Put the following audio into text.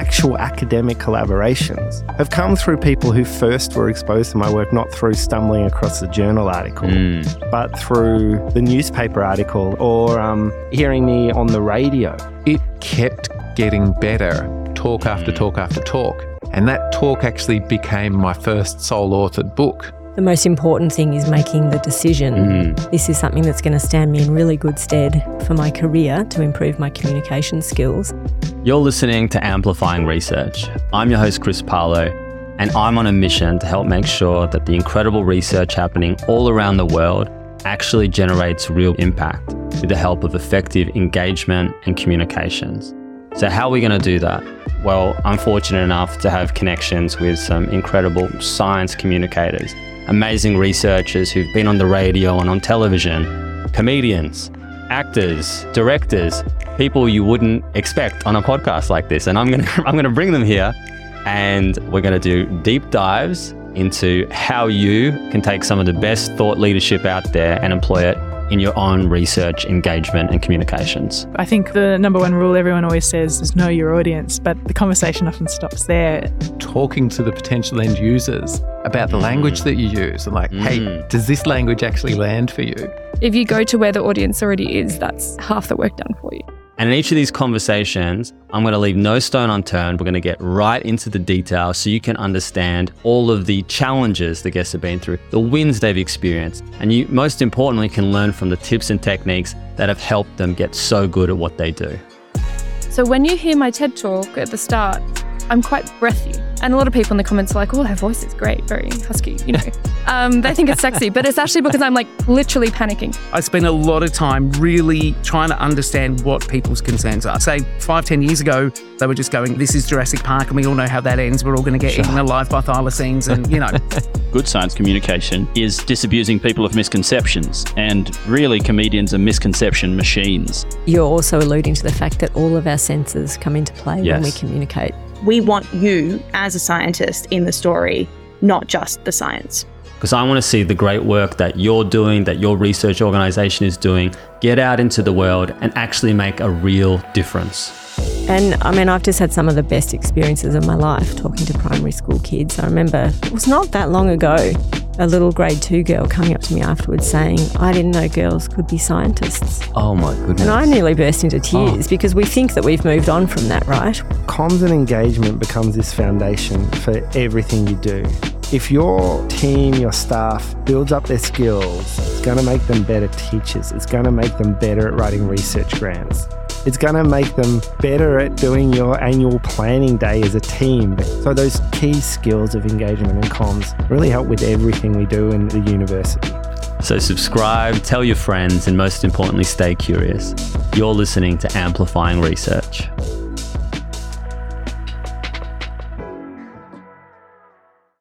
actual academic collaborations have come through people who first were exposed to my work not through stumbling across a journal article, Mm. but through the newspaper article or um, hearing me on the radio. It kept getting better, talk after talk after talk. And that talk actually became my first sole authored book. The most important thing is making the decision. Mm. This is something that's going to stand me in really good stead for my career to improve my communication skills. You're listening to Amplifying Research. I'm your host, Chris Parlow, and I'm on a mission to help make sure that the incredible research happening all around the world actually generates real impact with the help of effective engagement and communications. So, how are we going to do that? Well, I'm fortunate enough to have connections with some incredible science communicators, amazing researchers who've been on the radio and on television, comedians, actors, directors, people you wouldn't expect on a podcast like this. And I'm gonna I'm gonna bring them here and we're gonna do deep dives into how you can take some of the best thought leadership out there and employ it in your own research, engagement, and communications. I think the number one rule everyone always says is know your audience, but the conversation often stops there. Talking to the potential end users about the language that you use and like, hey, Mm. does this language actually land for you? If you go to where the audience already is, that's half the work done for you. And in each of these conversations, I'm going to leave no stone unturned. We're going to get right into the details so you can understand all of the challenges the guests have been through, the wins they've experienced, and you most importantly can learn from the tips and techniques that have helped them get so good at what they do. So when you hear my TED talk at the start, I'm quite breathy. And a lot of people in the comments are like, oh, her voice is great, very husky, you know. um, they think it's sexy, but it's actually because I'm like literally panicking. I spend a lot of time really trying to understand what people's concerns are. Say five, ten years ago, they were just going, "This is Jurassic Park, and we all know how that ends. We're all going to get eaten alive by thylacines," and you know, Good science communication is disabusing people of misconceptions, and really, comedians are misconception machines. You're also alluding to the fact that all of our senses come into play when we communicate. We want you as a scientist in the story, not just the science. Because I want to see the great work that you're doing, that your research organization is doing, get out into the world and actually make a real difference. And I mean, I've just had some of the best experiences of my life talking to primary school kids. I remember it was not that long ago, a little grade two girl coming up to me afterwards saying, I didn't know girls could be scientists. Oh my goodness. And I nearly burst into oh. tears because we think that we've moved on from that, right? Comms and engagement becomes this foundation for everything you do. If your team, your staff builds up their skills, it's going to make them better teachers. It's going to make them better at writing research grants. It's going to make them better at doing your annual planning day as a team. So, those key skills of engagement and comms really help with everything we do in the university. So subscribe, tell your friends, and most importantly, stay curious. You're listening to Amplifying Research.